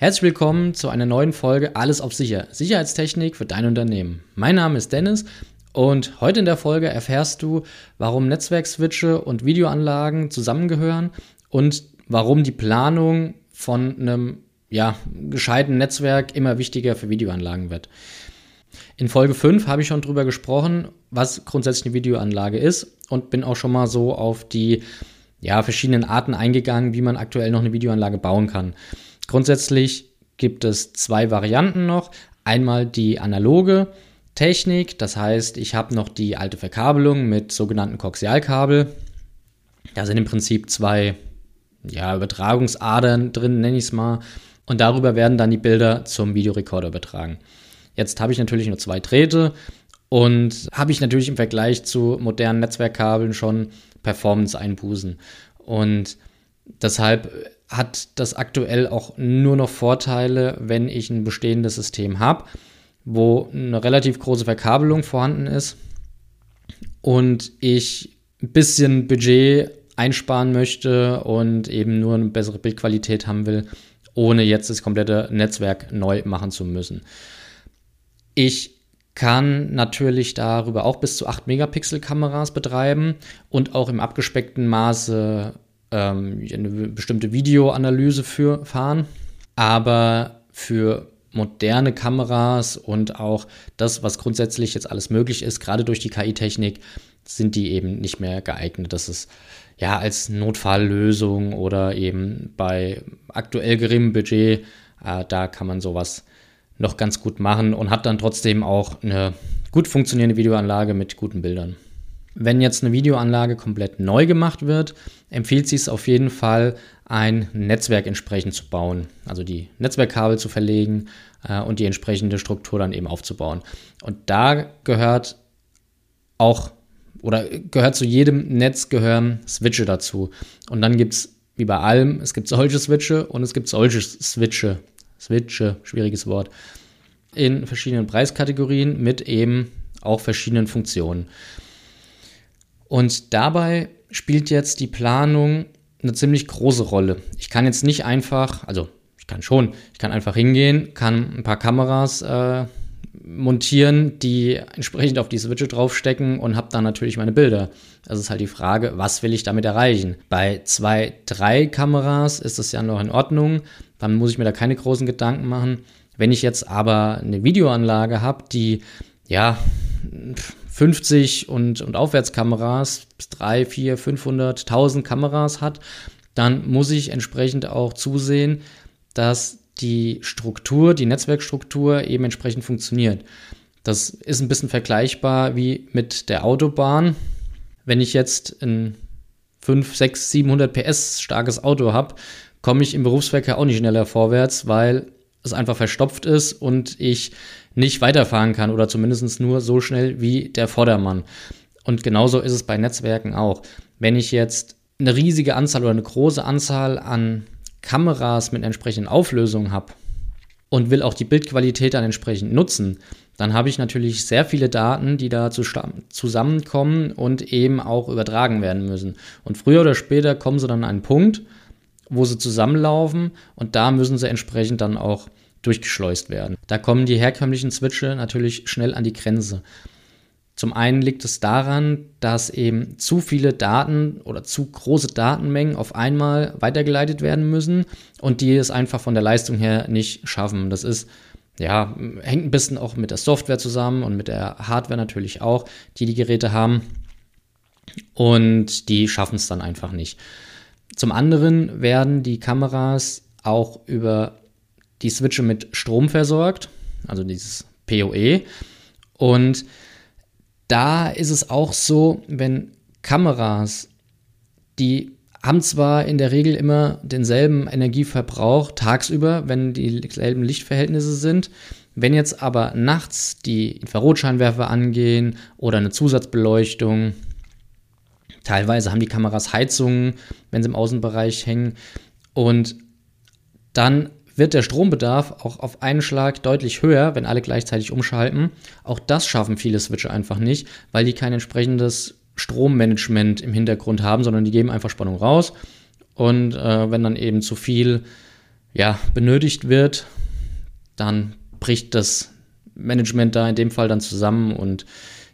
Herzlich willkommen zu einer neuen Folge Alles auf Sicher. Sicherheitstechnik für dein Unternehmen. Mein Name ist Dennis und heute in der Folge erfährst du, warum Netzwerkswitche und Videoanlagen zusammengehören und warum die Planung von einem ja, gescheiten Netzwerk immer wichtiger für Videoanlagen wird. In Folge 5 habe ich schon drüber gesprochen, was grundsätzlich eine Videoanlage ist und bin auch schon mal so auf die ja, verschiedenen Arten eingegangen, wie man aktuell noch eine Videoanlage bauen kann. Grundsätzlich gibt es zwei Varianten noch. Einmal die analoge Technik, das heißt, ich habe noch die alte Verkabelung mit sogenannten Koaxialkabel. Da sind im Prinzip zwei ja, Übertragungsadern drin, nenne ich es mal. Und darüber werden dann die Bilder zum Videorekorder übertragen. Jetzt habe ich natürlich nur zwei Drähte und habe ich natürlich im Vergleich zu modernen Netzwerkkabeln schon Performance-Einbußen. Und deshalb hat das aktuell auch nur noch Vorteile, wenn ich ein bestehendes System habe, wo eine relativ große Verkabelung vorhanden ist und ich ein bisschen Budget einsparen möchte und eben nur eine bessere Bildqualität haben will, ohne jetzt das komplette Netzwerk neu machen zu müssen. Ich kann natürlich darüber auch bis zu 8 Megapixel Kameras betreiben und auch im abgespeckten Maße ähm, eine bestimmte Videoanalyse für fahren. Aber für moderne Kameras und auch das, was grundsätzlich jetzt alles möglich ist, gerade durch die KI-Technik, sind die eben nicht mehr geeignet. Das ist ja als Notfalllösung oder eben bei aktuell geringem Budget, äh, da kann man sowas noch ganz gut machen und hat dann trotzdem auch eine gut funktionierende Videoanlage mit guten Bildern. Wenn jetzt eine Videoanlage komplett neu gemacht wird, empfiehlt sich es auf jeden Fall, ein Netzwerk entsprechend zu bauen. Also die Netzwerkkabel zu verlegen äh, und die entsprechende Struktur dann eben aufzubauen. Und da gehört auch oder gehört zu jedem Netz gehören Switche dazu. Und dann gibt es wie bei allem, es gibt solche Switche und es gibt solche Switche. Switche, schwieriges Wort. In verschiedenen Preiskategorien mit eben auch verschiedenen Funktionen. Und dabei spielt jetzt die Planung eine ziemlich große Rolle. Ich kann jetzt nicht einfach, also ich kann schon, ich kann einfach hingehen, kann ein paar Kameras äh, montieren, die entsprechend auf die Switche draufstecken und habe dann natürlich meine Bilder. Das ist halt die Frage, was will ich damit erreichen? Bei zwei, drei Kameras ist das ja noch in Ordnung, dann muss ich mir da keine großen Gedanken machen. Wenn ich jetzt aber eine Videoanlage habe, die ja 50 und, und Aufwärtskameras bis 3, 4, 500, 1000 Kameras hat, dann muss ich entsprechend auch zusehen, dass die Struktur, die Netzwerkstruktur eben entsprechend funktioniert. Das ist ein bisschen vergleichbar wie mit der Autobahn. Wenn ich jetzt ein 5, 6, 700 PS starkes Auto habe, komme ich im Berufsverkehr auch nicht schneller vorwärts, weil es einfach verstopft ist und ich nicht weiterfahren kann oder zumindest nur so schnell wie der Vordermann. Und genauso ist es bei Netzwerken auch. Wenn ich jetzt eine riesige Anzahl oder eine große Anzahl an Kameras mit entsprechenden Auflösungen habe und will auch die Bildqualität dann entsprechend nutzen, dann habe ich natürlich sehr viele Daten, die da zusammenkommen und eben auch übertragen werden müssen. Und früher oder später kommen sie dann an einen Punkt, wo sie zusammenlaufen und da müssen sie entsprechend dann auch durchgeschleust werden. Da kommen die herkömmlichen Switche natürlich schnell an die Grenze. Zum einen liegt es daran, dass eben zu viele Daten oder zu große Datenmengen auf einmal weitergeleitet werden müssen und die es einfach von der Leistung her nicht schaffen. Das ist ja, hängt ein bisschen auch mit der Software zusammen und mit der Hardware natürlich auch, die die Geräte haben. Und die schaffen es dann einfach nicht. Zum anderen werden die Kameras auch über die Switche mit Strom versorgt, also dieses PoE. Und da ist es auch so, wenn Kameras, die haben zwar in der Regel immer denselben Energieverbrauch tagsüber, wenn dieselben Lichtverhältnisse sind. Wenn jetzt aber nachts die Infrarotscheinwerfer angehen oder eine Zusatzbeleuchtung, teilweise haben die Kameras Heizungen, wenn sie im Außenbereich hängen und dann wird der Strombedarf auch auf einen Schlag deutlich höher, wenn alle gleichzeitig umschalten. Auch das schaffen viele Switche einfach nicht, weil die kein entsprechendes Strommanagement im Hintergrund haben, sondern die geben einfach Spannung raus. Und äh, wenn dann eben zu viel ja, benötigt wird, dann bricht das Management da in dem Fall dann zusammen und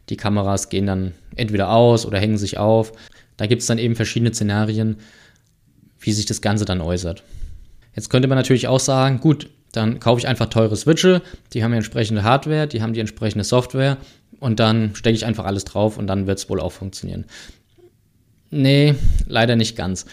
die Kameras gehen dann entweder aus oder hängen sich auf. Da gibt es dann eben verschiedene Szenarien, wie sich das Ganze dann äußert. Jetzt könnte man natürlich auch sagen, gut, dann kaufe ich einfach teure Switche, die haben ja entsprechende Hardware, die haben die entsprechende Software und dann stecke ich einfach alles drauf und dann wird es wohl auch funktionieren. Nee, leider nicht ganz.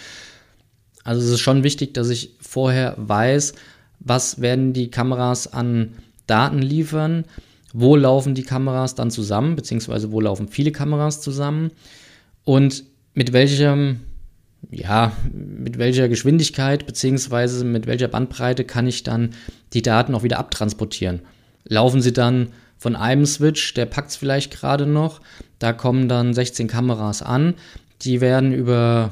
Also es ist schon wichtig, dass ich vorher weiß, was werden die Kameras an Daten liefern, wo laufen die Kameras dann zusammen, beziehungsweise wo laufen viele Kameras zusammen und mit welchem, ja, mit welcher Geschwindigkeit beziehungsweise mit welcher Bandbreite kann ich dann die Daten auch wieder abtransportieren. Laufen sie dann von einem Switch, der packt es vielleicht gerade noch, da kommen dann 16 Kameras an, die werden über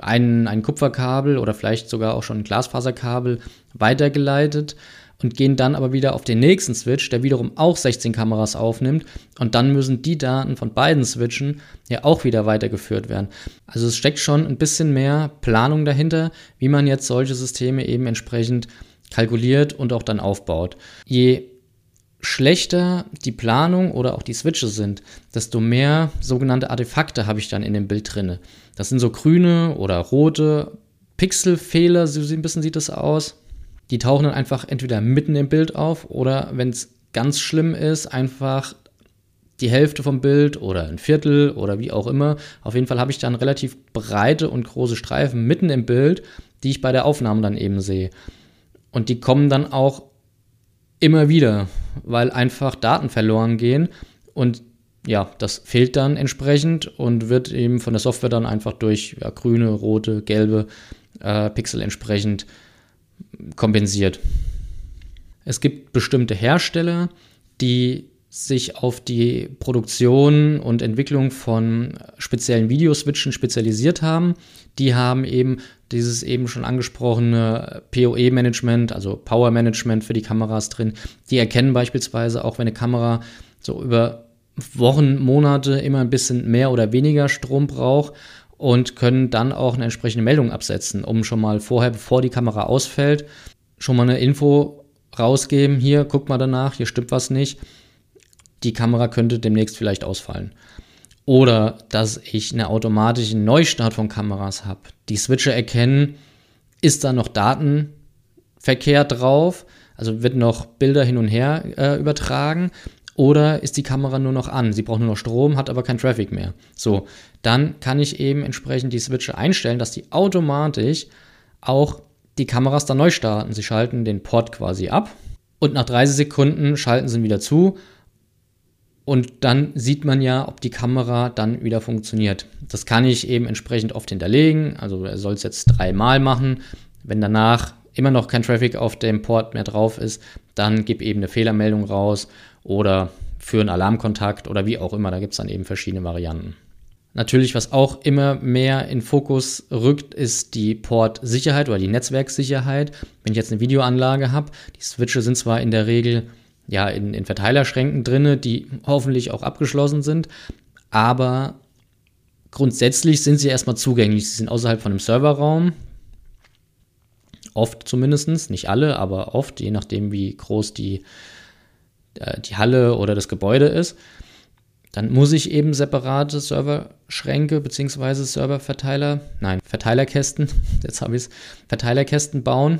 ein, ein Kupferkabel oder vielleicht sogar auch schon ein Glasfaserkabel weitergeleitet und gehen dann aber wieder auf den nächsten Switch, der wiederum auch 16 Kameras aufnimmt. Und dann müssen die Daten von beiden Switchen ja auch wieder weitergeführt werden. Also es steckt schon ein bisschen mehr Planung dahinter, wie man jetzt solche Systeme eben entsprechend kalkuliert und auch dann aufbaut. Je schlechter die Planung oder auch die Switches sind, desto mehr sogenannte Artefakte habe ich dann in dem Bild drinne. Das sind so grüne oder rote Pixelfehler, so ein bisschen sieht das aus. Die tauchen dann einfach entweder mitten im Bild auf oder wenn es ganz schlimm ist, einfach die Hälfte vom Bild oder ein Viertel oder wie auch immer. Auf jeden Fall habe ich dann relativ breite und große Streifen mitten im Bild, die ich bei der Aufnahme dann eben sehe. Und die kommen dann auch immer wieder, weil einfach Daten verloren gehen und ja, das fehlt dann entsprechend und wird eben von der Software dann einfach durch ja, grüne, rote, gelbe äh, Pixel entsprechend kompensiert. Es gibt bestimmte Hersteller, die sich auf die Produktion und Entwicklung von speziellen Videoswitchen spezialisiert haben. Die haben eben dieses eben schon angesprochene PoE-Management, also Power-Management für die Kameras drin. Die erkennen beispielsweise auch, wenn eine Kamera so über Wochen, Monate immer ein bisschen mehr oder weniger Strom braucht und können dann auch eine entsprechende Meldung absetzen, um schon mal vorher, bevor die Kamera ausfällt, schon mal eine Info rausgeben. Hier, guck mal danach, hier stimmt was nicht die Kamera könnte demnächst vielleicht ausfallen. Oder dass ich einen automatischen Neustart von Kameras habe. Die Switcher erkennen, ist da noch Datenverkehr drauf, also wird noch Bilder hin und her äh, übertragen oder ist die Kamera nur noch an? Sie braucht nur noch Strom, hat aber kein Traffic mehr. So, dann kann ich eben entsprechend die Switche einstellen, dass die automatisch auch die Kameras dann neu starten. Sie schalten den Port quasi ab und nach 30 Sekunden schalten sie ihn wieder zu und dann sieht man ja, ob die Kamera dann wieder funktioniert. Das kann ich eben entsprechend oft hinterlegen. Also er soll es jetzt dreimal machen. Wenn danach immer noch kein Traffic auf dem Port mehr drauf ist, dann gib eben eine Fehlermeldung raus oder für einen Alarmkontakt oder wie auch immer. Da gibt es dann eben verschiedene Varianten. Natürlich, was auch immer mehr in Fokus rückt, ist die Port-Sicherheit oder die Netzwerksicherheit. Wenn ich jetzt eine Videoanlage habe, die Switche sind zwar in der Regel ja, in, in Verteilerschränken drinne, die hoffentlich auch abgeschlossen sind. Aber grundsätzlich sind sie erstmal zugänglich. Sie sind außerhalb von einem Serverraum. Oft zumindest, nicht alle, aber oft, je nachdem, wie groß die, äh, die Halle oder das Gebäude ist. Dann muss ich eben separate Serverschränke bzw. Serververteiler, nein, Verteilerkästen, jetzt habe ich es, Verteilerkästen bauen.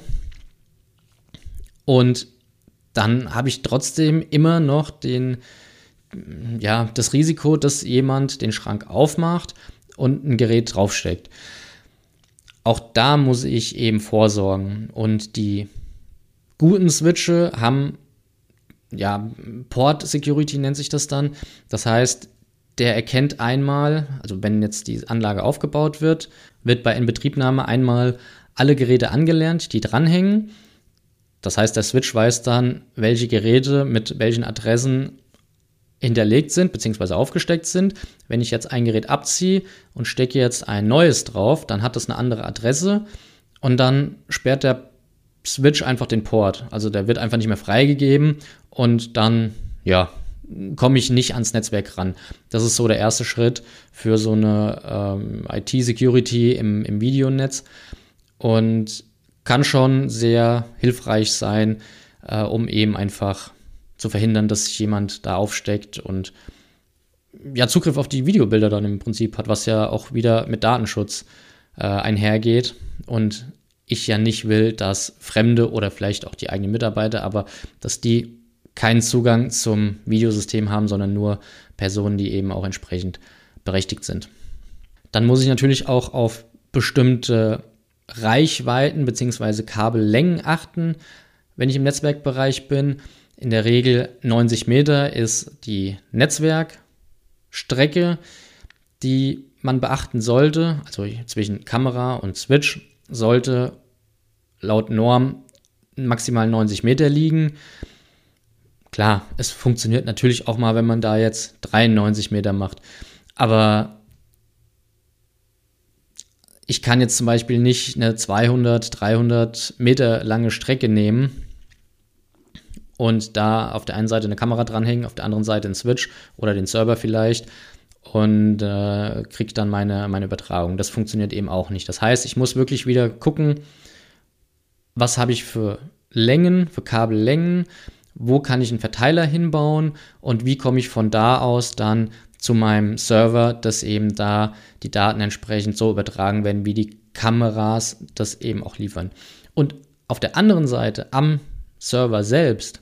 Und dann habe ich trotzdem immer noch den, ja, das Risiko, dass jemand den Schrank aufmacht und ein Gerät draufsteckt. Auch da muss ich eben vorsorgen. Und die guten Switche haben, ja, Port Security nennt sich das dann. Das heißt, der erkennt einmal, also wenn jetzt die Anlage aufgebaut wird, wird bei Inbetriebnahme einmal alle Geräte angelernt, die dranhängen das heißt, der Switch weiß dann, welche Geräte mit welchen Adressen hinterlegt sind bzw. aufgesteckt sind. Wenn ich jetzt ein Gerät abziehe und stecke jetzt ein neues drauf, dann hat das eine andere Adresse und dann sperrt der Switch einfach den Port. Also der wird einfach nicht mehr freigegeben und dann, ja, komme ich nicht ans Netzwerk ran. Das ist so der erste Schritt für so eine ähm, IT-Security im, im Videonetz. Und kann schon sehr hilfreich sein, äh, um eben einfach zu verhindern, dass sich jemand da aufsteckt und ja, Zugriff auf die Videobilder dann im Prinzip hat, was ja auch wieder mit Datenschutz äh, einhergeht. Und ich ja nicht will, dass Fremde oder vielleicht auch die eigenen Mitarbeiter, aber dass die keinen Zugang zum Videosystem haben, sondern nur Personen, die eben auch entsprechend berechtigt sind. Dann muss ich natürlich auch auf bestimmte Reichweiten bzw. Kabellängen achten, wenn ich im Netzwerkbereich bin. In der Regel 90 Meter ist die Netzwerkstrecke, die man beachten sollte. Also zwischen Kamera und Switch sollte laut Norm maximal 90 Meter liegen. Klar, es funktioniert natürlich auch mal, wenn man da jetzt 93 Meter macht. Aber ich kann jetzt zum Beispiel nicht eine 200, 300 Meter lange Strecke nehmen und da auf der einen Seite eine Kamera dranhängen, auf der anderen Seite einen Switch oder den Server vielleicht und äh, kriege dann meine, meine Übertragung. Das funktioniert eben auch nicht. Das heißt, ich muss wirklich wieder gucken, was habe ich für Längen, für Kabellängen, wo kann ich einen Verteiler hinbauen und wie komme ich von da aus dann zu meinem Server, dass eben da die Daten entsprechend so übertragen werden, wie die Kameras das eben auch liefern. Und auf der anderen Seite, am Server selbst,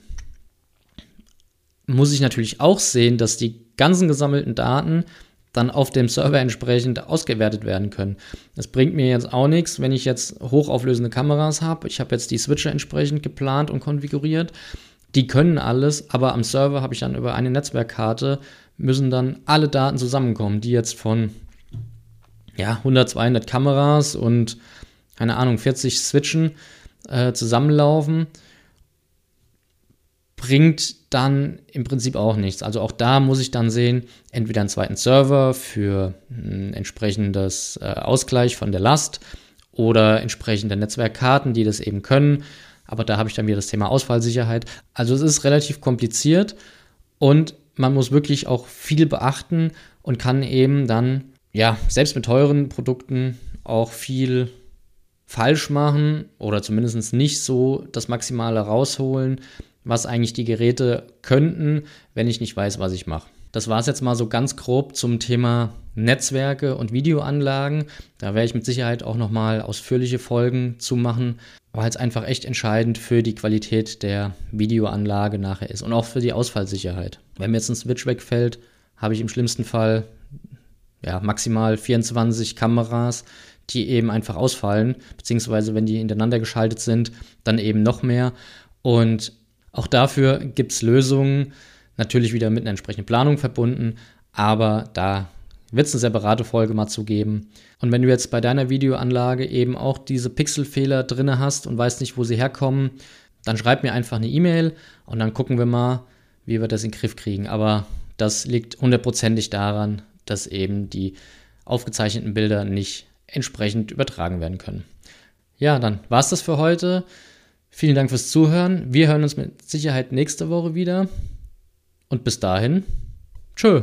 muss ich natürlich auch sehen, dass die ganzen gesammelten Daten dann auf dem Server entsprechend ausgewertet werden können. Das bringt mir jetzt auch nichts, wenn ich jetzt hochauflösende Kameras habe. Ich habe jetzt die Switcher entsprechend geplant und konfiguriert. Die können alles, aber am Server habe ich dann über eine Netzwerkkarte müssen dann alle Daten zusammenkommen, die jetzt von ja, 100, 200 Kameras und keine Ahnung, 40 Switchen äh, zusammenlaufen bringt dann im Prinzip auch nichts. Also auch da muss ich dann sehen, entweder einen zweiten Server für ein entsprechendes äh, Ausgleich von der Last oder entsprechende Netzwerkkarten, die das eben können. Aber da habe ich dann wieder das Thema Ausfallsicherheit. Also es ist relativ kompliziert und man muss wirklich auch viel beachten und kann eben dann, ja, selbst mit teuren Produkten auch viel falsch machen oder zumindest nicht so das Maximale rausholen, was eigentlich die Geräte könnten, wenn ich nicht weiß, was ich mache. Das war es jetzt mal so ganz grob zum Thema Netzwerke und Videoanlagen. Da werde ich mit Sicherheit auch nochmal ausführliche Folgen zu machen, weil es einfach echt entscheidend für die Qualität der Videoanlage nachher ist und auch für die Ausfallsicherheit. Wenn mir jetzt ein Switch wegfällt, habe ich im schlimmsten Fall ja, maximal 24 Kameras, die eben einfach ausfallen, beziehungsweise wenn die hintereinander geschaltet sind, dann eben noch mehr. Und auch dafür gibt es Lösungen, natürlich wieder mit einer entsprechenden Planung verbunden, aber da wird es eine separate Folge mal zu geben. Und wenn du jetzt bei deiner Videoanlage eben auch diese Pixelfehler drin hast und weißt nicht, wo sie herkommen, dann schreib mir einfach eine E-Mail und dann gucken wir mal, wie wir das in den Griff kriegen. Aber das liegt hundertprozentig daran, dass eben die aufgezeichneten Bilder nicht entsprechend übertragen werden können. Ja, dann war es das für heute. Vielen Dank fürs Zuhören. Wir hören uns mit Sicherheit nächste Woche wieder. Und bis dahin, tschö.